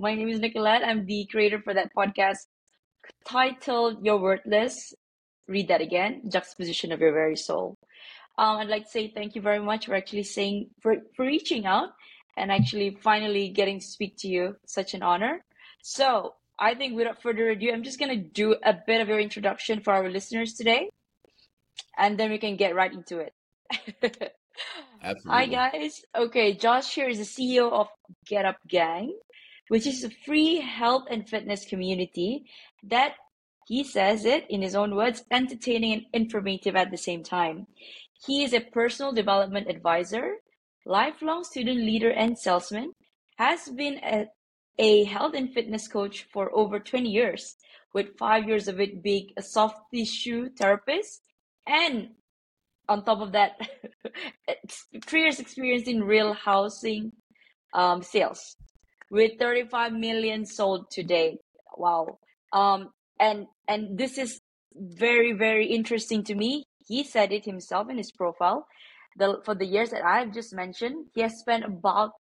my name is Nicolette. I'm the creator for that podcast titled You're Worthless. Read that again Juxtaposition of Your Very Soul. Um, I'd like to say thank you very much for actually saying, for, for reaching out and actually finally getting to speak to you. Such an honor. So, I think without further ado, I'm just going to do a bit of your introduction for our listeners today, and then we can get right into it. Absolutely. Hi, guys. Okay, Josh here is the CEO of Get Up Gang, which is a free health and fitness community that he says it in his own words, entertaining and informative at the same time. He is a personal development advisor, lifelong student leader, and salesman, has been a, a health and fitness coach for over 20 years, with five years of it being a soft tissue therapist and on top of that, three years experience in real housing um, sales with 35 million sold to date. Wow. Um, and and this is very very interesting to me. He said it himself in his profile. The for the years that I've just mentioned, he has spent about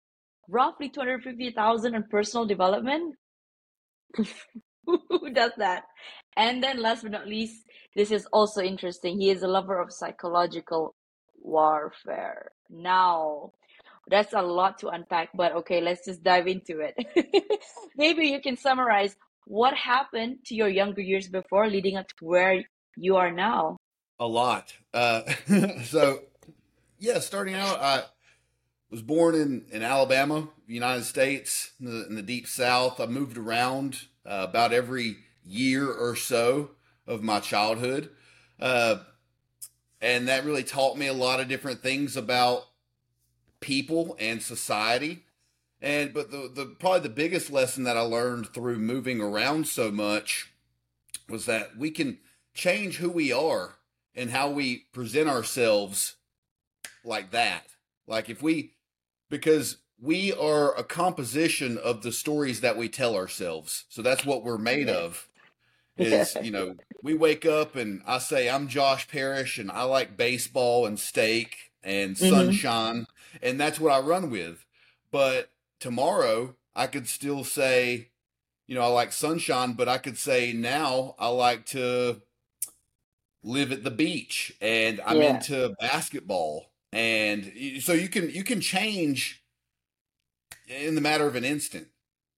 roughly 250,000 on personal development. Who does that? And then last but not least, this is also interesting. He is a lover of psychological warfare. Now, that's a lot to unpack, but okay, let's just dive into it. Maybe you can summarize what happened to your younger years before leading up to where you are now. A lot. Uh, so, yeah, starting out, I was born in, in Alabama, United States, in the, in the deep South. I moved around uh, about every year or so of my childhood. Uh, and that really taught me a lot of different things about people and society. And but the, the probably the biggest lesson that I learned through moving around so much was that we can change who we are and how we present ourselves like that. Like if we because we are a composition of the stories that we tell ourselves. So that's what we're made of. Is, you know, we wake up and I say, I'm Josh Parish and I like baseball and steak and mm-hmm. sunshine. And that's what I run with. But tomorrow I could still say, you know, I like sunshine, but I could say now I like to live at the beach and I'm yeah. into basketball. And so you can you can change in the matter of an instant.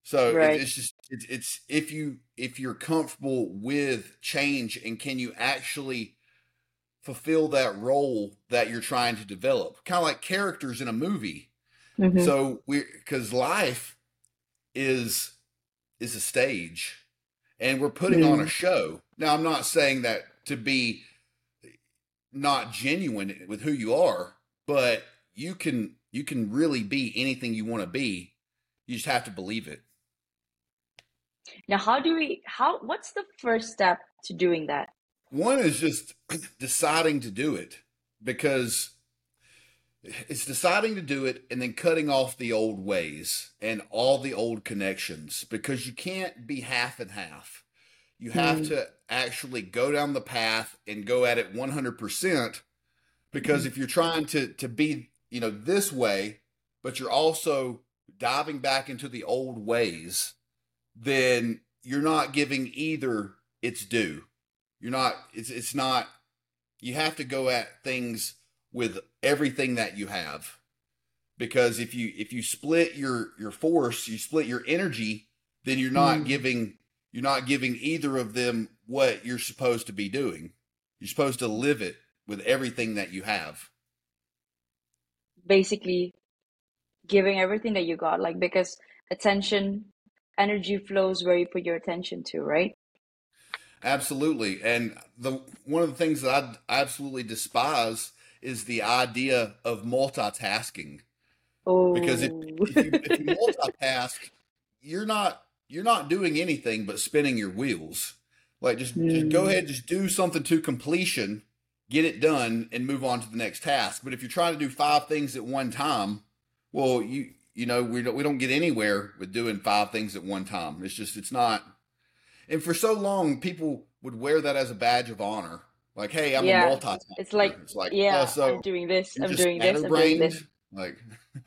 So right. it's just it's, it's if you if you're comfortable with change and can you actually fulfill that role that you're trying to develop, kind of like characters in a movie. Mm-hmm. So we because life is is a stage, and we're putting mm-hmm. on a show. Now I'm not saying that to be not genuine with who you are, but you can you can really be anything you want to be. You just have to believe it. Now, how do we, how, what's the first step to doing that? One is just deciding to do it because it's deciding to do it and then cutting off the old ways and all the old connections because you can't be half and half. You have mm. to actually go down the path and go at it 100% because mm. if you're trying to to be you know, this way, but you're also diving back into the old ways, then you're not giving either its due. You're not, it's, it's not, you have to go at things with everything that you have. Because if you, if you split your, your force, you split your energy, then you're not mm. giving, you're not giving either of them what you're supposed to be doing. You're supposed to live it with everything that you have basically giving everything that you got like because attention energy flows where you put your attention to right absolutely and the one of the things that i absolutely despise is the idea of multitasking oh. because if, if, you, if you multitask you're not you're not doing anything but spinning your wheels like just, mm. just go hmm. ahead just do something to completion get it done and move on to the next task. But if you're trying to do five things at one time, well, you you know we don't we don't get anywhere with doing five things at one time. It's just it's not. And for so long, people would wear that as a badge of honor. Like, hey, I'm yeah. a multitasker. It's like, it's like, yeah, so I'm doing this. I'm doing this. I'm doing this. Like,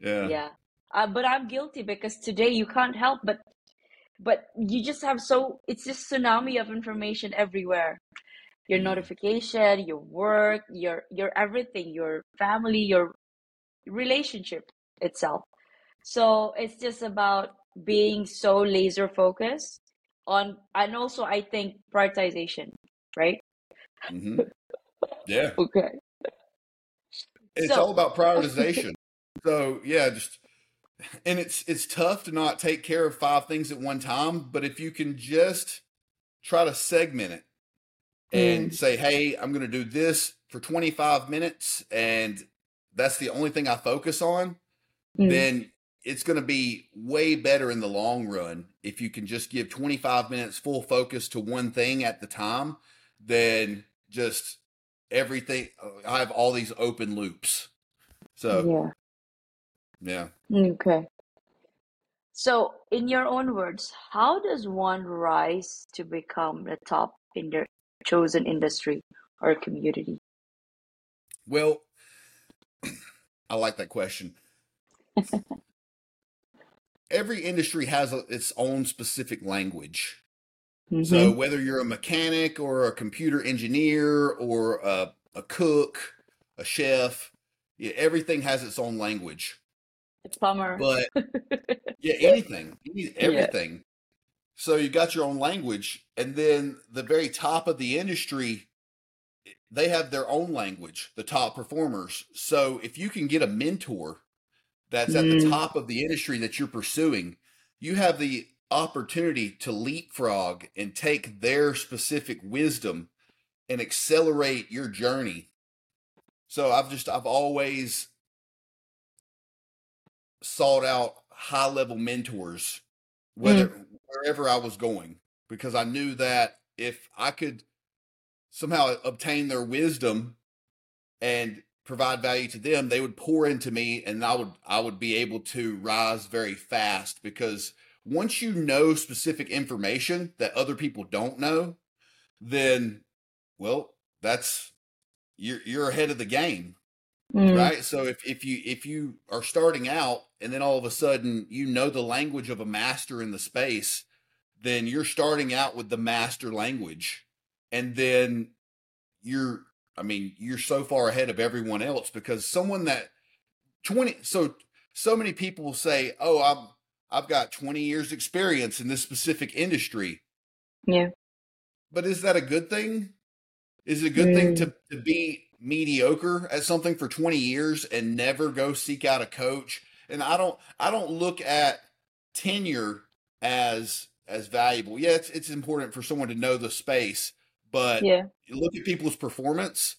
yeah, yeah. uh, but I'm guilty because today you can't help but but you just have so it's just tsunami of information everywhere your Mm. notification your work your your everything your family your relationship itself so it's just about being so laser focused on and also i think prioritization right? Hmm Yeah. okay. It's so all about prioritization. So yeah, just and it's it's tough to not take care of five things at one time, but if you can just try to segment it and mm, say, "Hey, I'm going to do this for 25 minutes and that's the only thing I focus on," mm, then it's going to be way better in the long run if you can just give 25 minutes full focus to one thing at the time than just everything I have all these open loops. So, yeah yeah. okay so in your own words how does one rise to become the top in their chosen industry or community Well, I like that question. Every industry has a, its own specific language. So mm-hmm. whether you're a mechanic or a computer engineer or a, a cook, a chef, yeah, everything has its own language. It's plumber But yeah, anything, any- yeah everything. So you got your own language, and then the very top of the industry, they have their own language, the top performers. So if you can get a mentor that's at the mm, top of the industry that you're pursuing, you have the opportunity to leapfrog and take their specific wisdom and accelerate your journey. So I've just I've always sought out high level mentors whether mm, wherever I was going because I knew that if I could somehow obtain their wisdom and provide value to them they would pour into me and I would I would be able to rise very fast because once you know specific information that other people don't know then well that's you're you're ahead of the game mm, right? So if, if you if you are starting out and then all of a sudden you know the language of a master in the space then you're starting out with the master language and then you're i mean you're so far ahead of everyone else because someone that 20 so so many people say oh i'm i've got 20 years experience in this specific industry. Yeah. But is that a good thing? Is it a good thing mm, to, to be mediocre at something for 20 years and never go seek out a coach? And i don't i don't look at tenure as as valuable. Yeah it's, it's important for someone to know the space but yeah. look at people's performance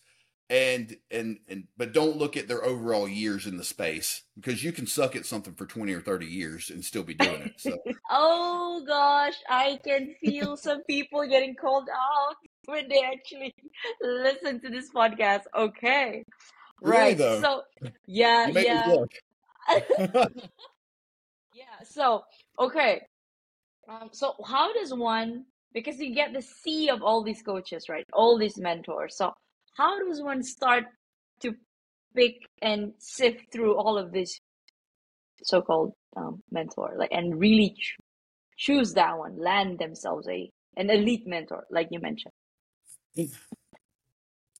and and and but don't look at their overall years in the space because you can suck at something for 20 or 30 years and still be doing it so. Oh gosh i can feel some people getting called out when they actually listen to this podcast okay. Really right though? so yeah you make me yeah. yeah so okay Um, so how does one, because you get the sea of all these coaches, right? All these mentors. So how does one start to pick and sift through all of these so-called um, mentor, like, and really ch- choose that one, land themselves a an elite mentor, like you mentioned.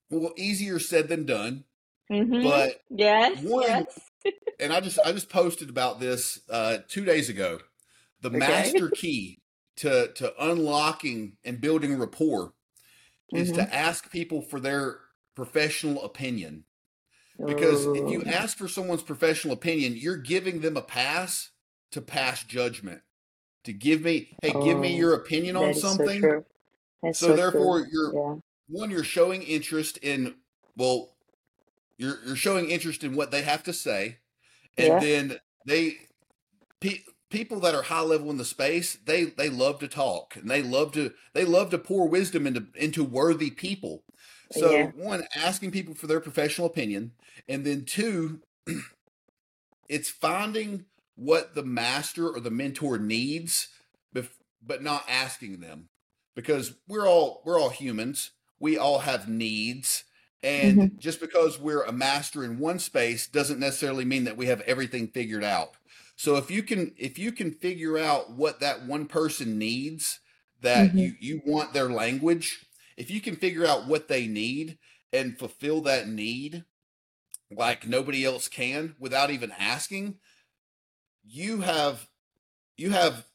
well easier said than done Mm-hmm. but Yes, one yes. and I just I just posted about this uh, two days ago. The Okay. master key to to unlocking and building rapport is Mm-hmm. to ask people for their professional opinion. Because if you ask for someone's professional opinion, you're giving them a pass to pass judgment. To give me, hey, give me oh, your opinion on is so something. So so true. therefore, you're Yeah. one, you're showing interest in well, you're you're showing interest in what they have to say, and Yeah. then they pe- people that are high level in the space they they love to talk and they love to they love to pour wisdom into into worthy people so Yeah. one asking people for their professional opinion and then two it's finding what the master or the mentor needs bef- but not asking them because we're all we're all humans we all have needs and Mm-hmm. just because we're a master in one space doesn't necessarily mean that we have everything figured out So if you can if you can figure out what that one person needs that Mm-hmm. you you want their language, if you can figure out what they need and fulfill that need like nobody else can without even asking, you have you have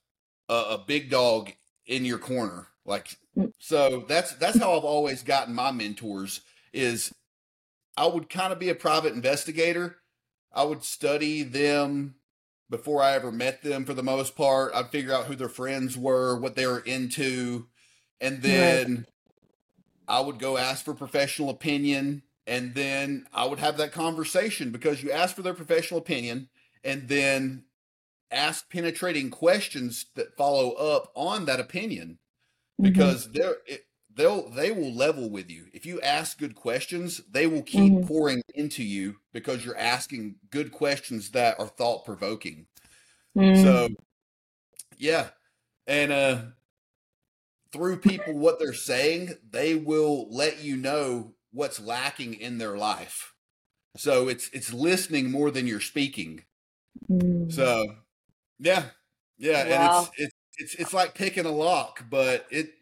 a, a big dog in your corner. Like Mm. so that's that's how I've always gotten my mentors is I would kind of be a private investigator. I would study them before I ever met them for the most part. I'd figure out who their friends were, what they were into, and then I would go ask for professional opinion and then I would have that conversation because you ask for their professional opinion and then ask penetrating questions that follow up on that opinion Mm-hmm. because they're it, they'll they will level with you if you ask good questions they will keep Mhm. pouring into you because you're asking good questions that are thought provoking Mm. so yeah and uh through people what they're saying they will let you know what's lacking in their life so it's it's listening more than you're speaking Mm. so yeah yeah Wow. and it's it's it's it's like picking a lock but it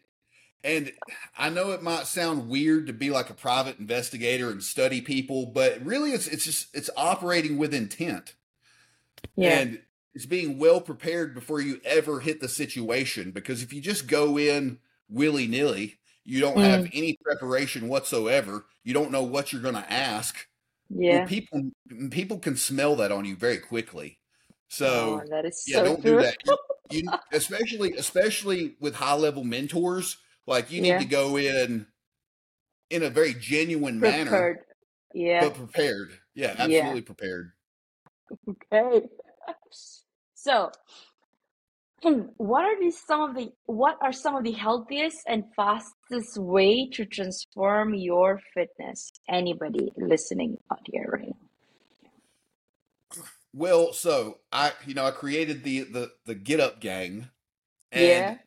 and i know it might sound weird to be like a private investigator and study people but really it's it's just it's operating with intent yeah. and it's being well prepared before you ever hit the situation because if you just go in willy-nilly you don't have Mm. any preparation whatsoever you don't know what you're going to ask well, yeah. people people can smell that on you very quickly so oh, that is yeah so don't true. do that you, you especially especially with high level mentors like you need Yeah. to go in in a very genuine manner Yeah. but prepared yeah Yeah. absolutely prepared Okay. So, what are these some of the what are some of the healthiest and fastest way to transform your fitness? Anybody listening out here right now? well so i you know i created the the the get up gang and Yeah.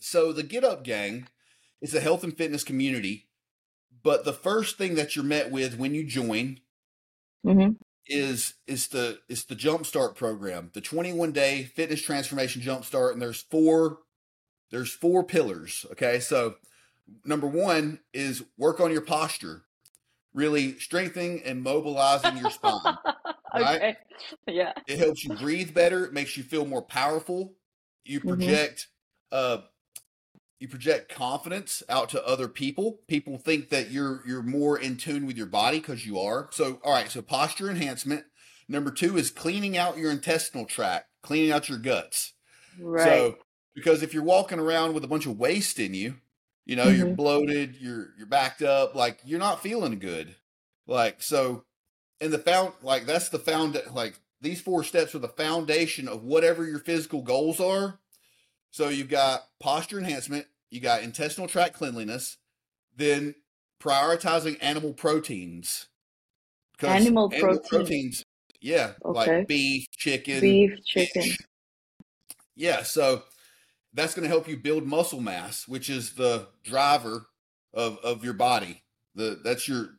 So the get up gang is a health and fitness community but the first thing that you're met with when you join Mm-hmm. is is the is the jumpstart program the 21 day fitness transformation jumpstart and there's four there's four pillars okay so number one is work on your posture really strengthening and mobilizing your spine right? okay. Yeah. it helps you breathe better it makes you feel more powerful you Mhm. project uh you project confidence out to other people. People think that you're you're more in tune with your body because you are. So all right so posture enhancement. Number two is cleaning out your intestinal tract cleaning out your guts. Right. so because if you're walking around with a bunch of waste in you you know you're Mhm. bloated you're you're backed up like you're not feeling good. Like so and the found like that's the found like these four steps are the foundation of whatever your physical goals are so you've got posture enhancement you got intestinal tract cleanliness then prioritizing animal proteins 'Cause Animal protein. proteins yeah Okay. like beef chicken Beef, chicken. fish. Yeah, so that's going to help you build muscle mass, which is the driver of of your body. The that's your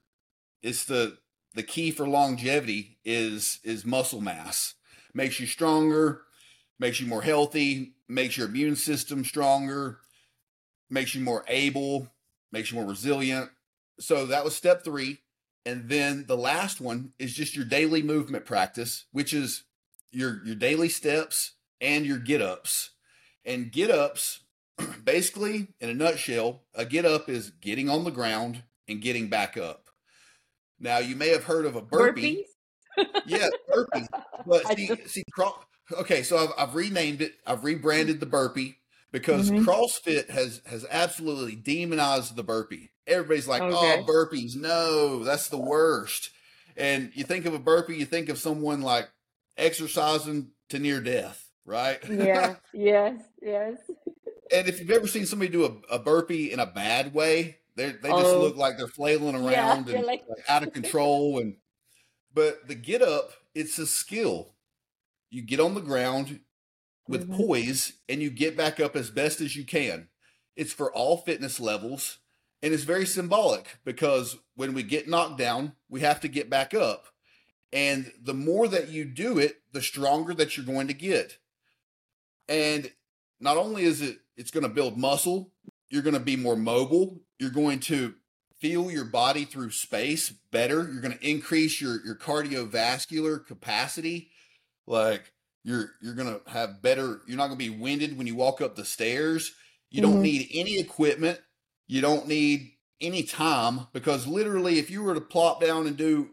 it's the the key for longevity is is muscle mass. Makes you stronger, makes you more healthy, makes your immune system stronger, makes you more able, makes you more resilient. So that was step 3. And then the last one is just your daily movement practice, which is your your daily steps and your get ups. And get ups, basically, in a nutshell, a get up is getting on the ground and getting back up. Now, you may have heard of a burpee. Burpees? Yeah, burpee. But see, see, okay, so I've, I've renamed it. I've rebranded the burpee because Mhm. CrossFit has has absolutely demonized the burpee. Everybody's like, Okay. "Oh, burpees, no, that's the worst." And you think of a burpee, you think of someone like exercising to near death, right? Yes, yes, yes. and if you've ever seen somebody do a, a burpee in a bad way, they they just Oh. look like they're flailing around they're and like out of control. And but the get up, it's a skill. You get on the ground with Mhm. poise and you get back up as best as you can. It's for all fitness levels and it's very symbolic because when we get knocked down, we have to get back up. And the more that you do it, the stronger that you're going to get. And not only is it it's going to build muscle, you're going to be more mobile, you're going to feel your body through space better, you're going to increase your your cardiovascular capacity like you're you're going to have better you're not going to be winded when you walk up the stairs. You mm-hmm. don't need any equipment. You don't need any time because literally if you were to plop down and do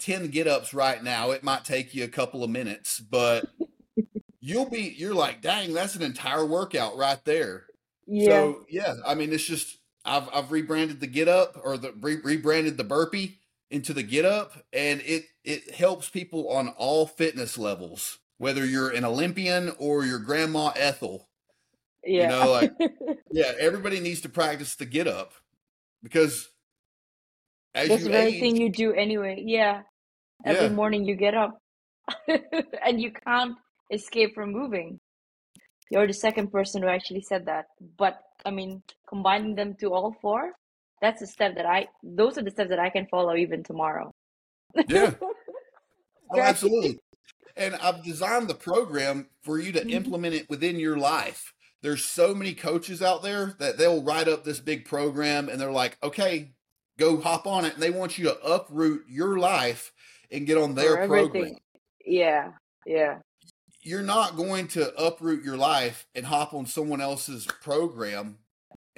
10 get ups right now, it might take you a couple of minutes, but you'll be, you're like, dang, that's an entire workout right there. Yeah. So, yeah, I mean, it's just, I've, I've rebranded the get up or the re- rebranded the burpee into the get up and it, it helps people on all fitness levels, whether you're an Olympian or your grandma Ethel. Yeah. You know, like, yeah, everybody needs to practice the get up because as That's the very age, thing you do anyway. Yeah. Every yeah. morning you get up and you can't escape from moving. You're the second person who actually said that. But I mean, combining them to all four, that's a step that I, those are the steps that I can follow even tomorrow. Yeah. oh, absolutely. And I've designed the program for you to mm-hmm. implement it within your life. There's so many coaches out there that they'll write up this big program and they're like, okay, go hop on it. And they want you to uproot your life and get on their program. Yeah, yeah. You're not going to uproot your life and hop on someone else's program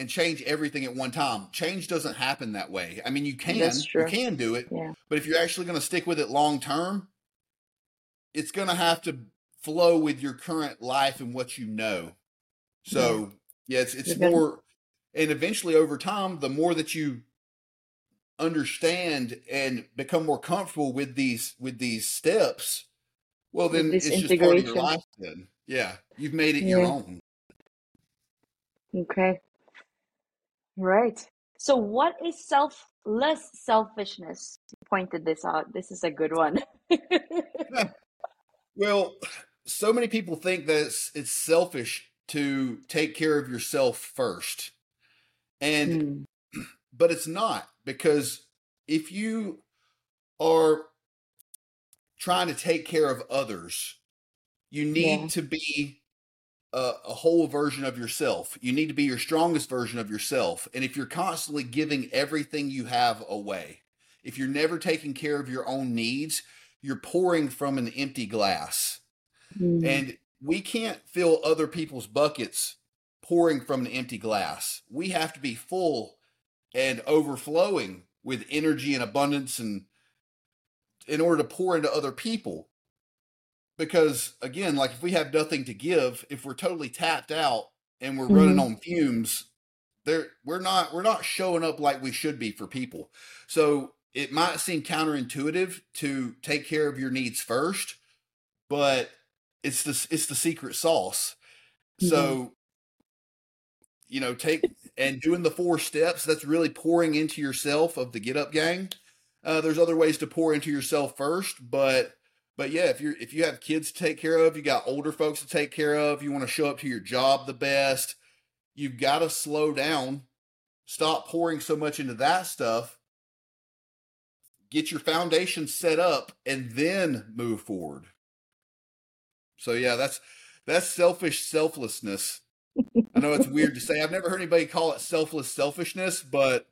and change everything at one time. Change doesn't happen that way. I mean, you can, you can do it, yeah. but if you're actually going to stick with it long term, it's going to have to flow with your current life and what you know. So, yeah, yeah it's it's more, and eventually over time, the more that you understand and become more comfortable with these with these steps, well then it's just part of your life then. Yeah. You've made it yeah. your own. Okay. Right. So what is selfless selfishness? You pointed this out. This is a good one. well, so many people think that it's, it's selfish to take care of yourself first. And mm. but it's not because if you are trying to take care of others, you need yeah. to be a, a, whole version of yourself. You need to be your strongest version of yourself. And if you're constantly giving everything you have away, if you're never taking care of your own needs, you're pouring from an empty glass. Mm. And we can't fill other people's buckets pouring from an empty glass. We have to be full and overflowing with energy and abundance and in order to pour into other people because again like if we have nothing to give if we're totally tapped out and we're mm-hmm. running on fumes there we're not we're not showing up like we should be for people so it might seem counterintuitive to take care of your needs first but it's the it's the secret sauce mm-hmm. so you know take and doing the four steps that's really pouring into yourself of the get up gang uh, there's other ways to pour into yourself first but but yeah if you're if you have kids to take care of you got older folks to take care of you want to show up to your job the best you've got to slow down stop pouring so much into that stuff get your foundation set up and then move forward so yeah that's that's selfish selflessness I know it's weird to say. I've never heard anybody call it selfless selfishness, but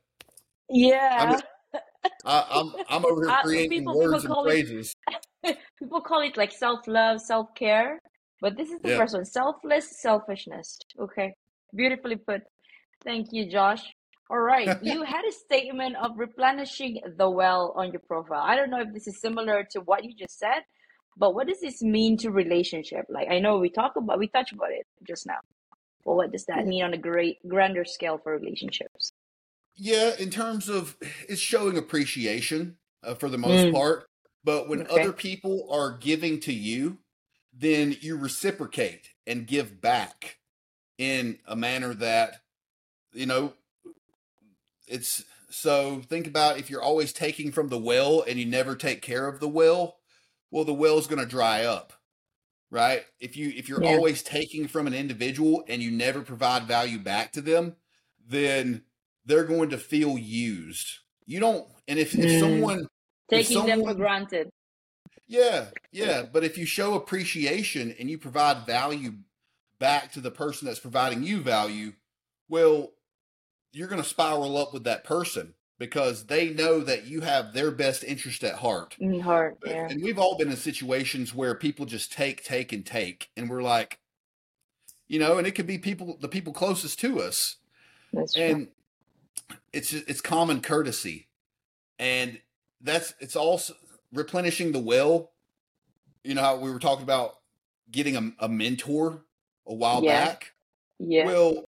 yeah, I'm I, am I'm, I'm over here creating people, words people and phrases. It, people call it like self love, self care, but this is the yeah. first one: selfless selfishness. Okay, beautifully put. Thank you, Josh. All right, you had a statement of replenishing the well on your profile. I don't know if this is similar to what you just said, but what does this mean to relationship? Like I know we talk about we touched about it just now. Well, what does that mean on a great grander scale for relationships? Yeah, in terms of it's showing appreciation uh, for the most mm. part. But when okay. other people are giving to you, then you reciprocate and give back in a manner that, you know, it's so think about if you're always taking from the well and you never take care of the well, well, the well's going to dry up right? If you if you're yeah. always taking from an individual and you never provide value back to them, then they're going to feel used. You don't and if, mm. if someone Taking them for granted. Yeah, yeah. But if you show appreciation and you provide value back to the person that's providing you value, well, you're going to spiral up with that person because they know that you have their best interest at heart. In heart, yeah. And we've all been in situations where people just take, take, and take. And we're like, you know, and it could be people, the people closest to us. That's true. And it's it's common courtesy. And that's it's also replenishing the well. You know how we were talking about getting a, a mentor a while Yeah. back? yeah. Well,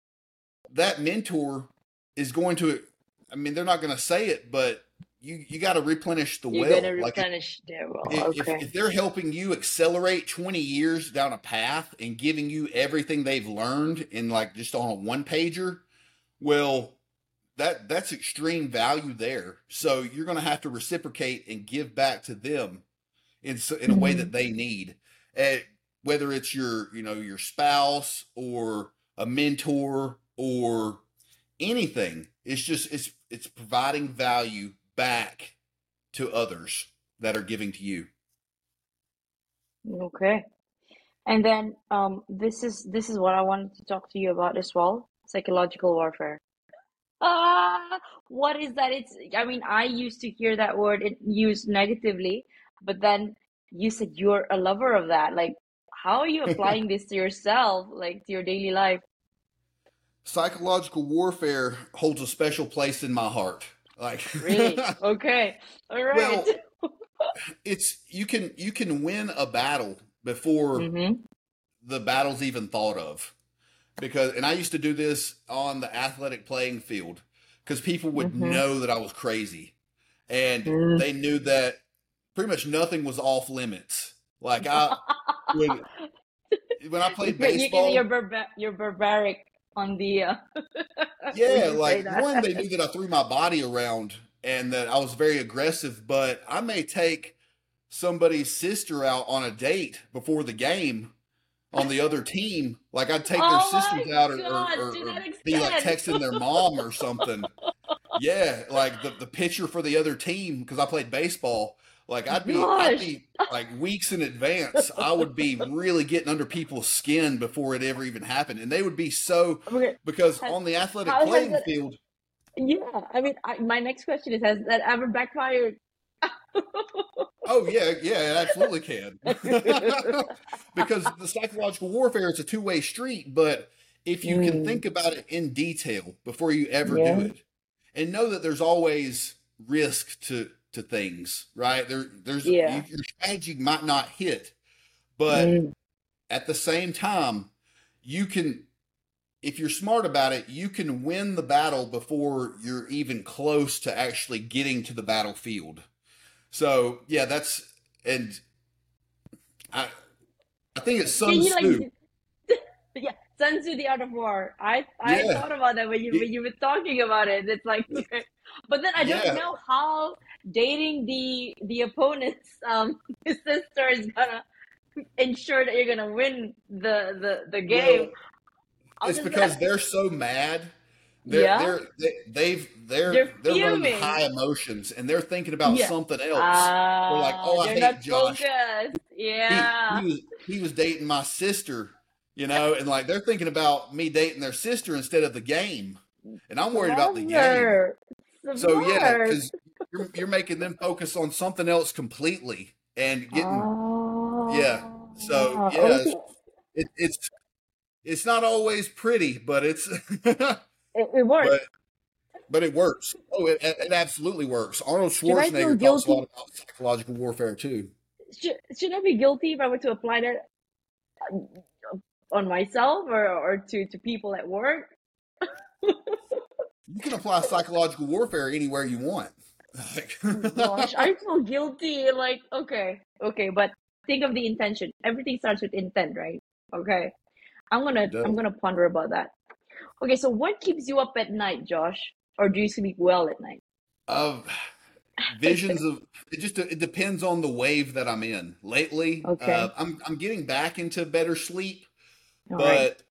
that mentor is going to I mean, they're not going to say it, but you you got to replenish the You're well. gonna Like replenish their well. if, okay. if they're helping you accelerate 20 years down a path and giving you everything they've learned in like just on a one pager, well, that that's extreme value there. So you're going to have to reciprocate and give back to them in in a way Mhm. that they need. Eh, whether it's your you know your spouse or a mentor or anything, it's just it's it's providing value back to others that are giving to you. Okay. And then um this is this is what I wanted to talk to you about as well. Psychological warfare. Ah, what is that? It's I mean, I used to hear that word used negatively, but then you said you're a lover of that. Like, how are you applying this to yourself, like to your daily life? Psychological warfare holds a special place in my heart. Like Really? Okay. All right. Well, it's you can you can win a battle before Mm-hmm. the battle's even thought of. Because and I used to do this on the athletic playing field because people would Mhm. know that I was crazy. And Mm. they knew that pretty much nothing was off limits. Like I when, when I played You- you- baseball, You're, barba- you're barbaric on the. Uh, Yeah, like one, they knew that I threw my body around and that I was very aggressive, but I may take somebody's sister out on a date before the game on the other team. Like I'd take their Oh my sisters out or, God, or, or, or be like texting their mom or something. Yeah, like the, the pitcher for the other team, because I played baseball. Like I'd be, I'd be like weeks in advance. I would be really getting under people's skin before it ever even happened, and they would be so Okay, because Has- on the athletic playing it- field, Yeah, I mean, I, my next question is: Has that ever backfired? Oh yeah, yeah, it absolutely can. because the psychological warfare is a two way street, but if you can Mm. think about it in detail before you ever Yeah. do it, and know that there's always risk to to things, right? There, there's Yeah. you, your strategy might not hit, but Mm, at the same time, you can, if you're smart about it, you can win the battle before you're even close to actually getting to the battlefield. So yeah, that's and I, I think it's Sun Tzu. like? yeah, Sun Tzu, the art of war. I I Yeah. thought about that when you when you were talking about it. It's like, but then I don't Yeah. know how dating the the opponent's um sister is gonna ensure that you're gonna win the the the game. Well, it's because they're so mad. They're, Yeah? they're they, they've they're They're they're, running high emotions and they're thinking about Yeah. something else. Ah, like, "Oh, I they're hate Josh." focused. Yeah. he, was he was dating my sister, you know, and like they're thinking about me dating their sister instead of the game, and I'm worried about the game. Clever. So yeah, because you're, you're making them focus on something else completely and getting Oh, yeah. So, yeah, okay. it, it's it's not always pretty, but it's It, it works. but but it works. Oh, it, it absolutely works. Arnold Should I feel Schwarzenegger talks a lot about psychological warfare too. should, should I be guilty if I were to apply that on myself or, or to, to people at work? You can apply psychological warfare anywhere you want. Gosh, I feel guilty. Like, okay, okay, but think of the intention. Everything starts with intent, right? Okay. I'm gonna I'm gonna ponder about that. Okay, so what keeps you up at night, Josh? Or do you sleep well at night? of visions of it just it depends on the wave that I'm in. Lately, Okay. uh, I'm I'm getting back into better sleep, All but right.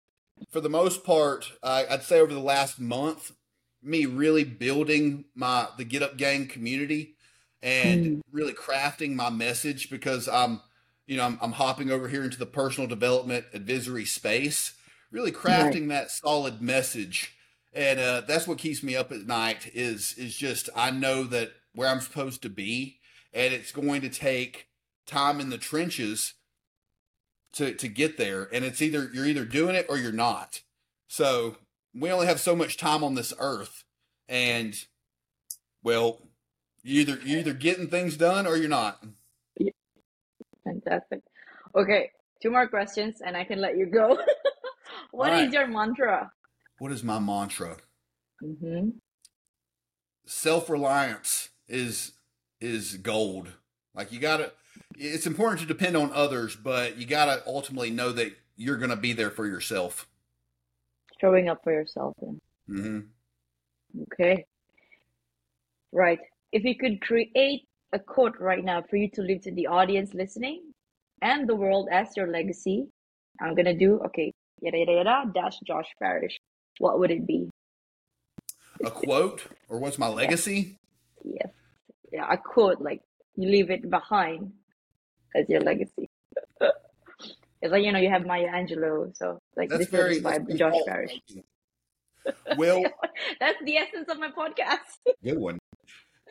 for the most part, I I'd say over the last month, me really building my the Get Up Gang community and Mm. really crafting my message because I'm, you know, I'm, I'm hopping over here into the personal development advisory space, really crafting that solid message. And uh, that's what keeps me up at night is is just I know that where I'm supposed to be, and it's going to take time in the trenches to to get there. And it's either you're either doing it or you're not. So we only have so much time on this earth, and well, you either you're either getting things done or you're not. Fantastic. Okay, two more questions and I can let you go. What is Alright. your mantra? What is my mantra? hmm Self reliance is is gold. Like you gotta. It's important to depend on others, but you gotta ultimately know that you're gonna be there for yourself. Showing up for yourself then. hmm Okay. Right. If you could create a quote right now for you to leave to the audience listening and the world as your legacy, I'm gonna do okay. Yada yada yada dash Josh Parish. What would it be? A quote or what's my legacy? Yes. Yeah, a quote like you leave it behind as your legacy. it's like you know you have Maya Angelou, so like That's this very is by Josh thought- Parish. Well, That's the essence of my podcast. Good one.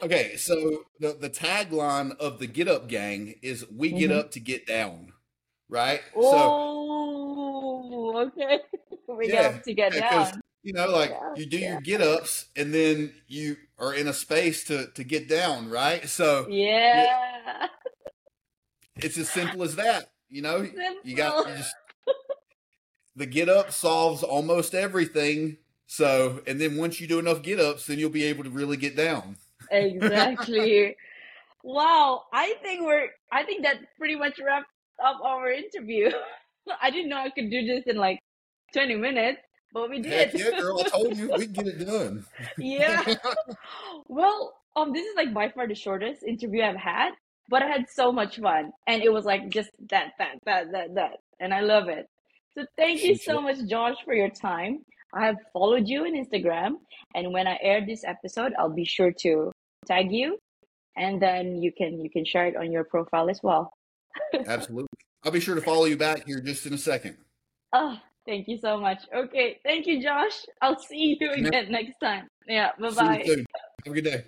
Okay, so the the tagline of the Get Up Gang is "We get Mhm. up to get down," right? So Oh, okay. We Yeah, get up to get yeah, 'cause, down. you know, like Yeah, you do yeah. your get ups, and then you are in a space to to get down, right? So Yeah. it's as simple as that. You know, you got you just the get up solves almost everything. So, and then once you do enough get ups, then you'll be able to really get down. Exactly. Wow. I think we're, I think that pretty much wraps up our interview. I didn't know I could do this in like 20 minutes, but we did. Heck yeah, girl! I told you we can get it done. Yeah. Well, um, this is like by far the shortest interview I've had, but I had so much fun, and it was like just that, that, that, that, that, and I love it. So thank you so much, Josh, for your time. I have followed you on Instagram, and when I air this episode, I'll be sure to tag you, and then you can you can share it on your profile as well. Absolutely. I'll be sure to follow you back here just in a second. Oh, thank you so much. Okay, thank you, Josh. I'll see you again next time. Yeah, bye bye. Have a good day.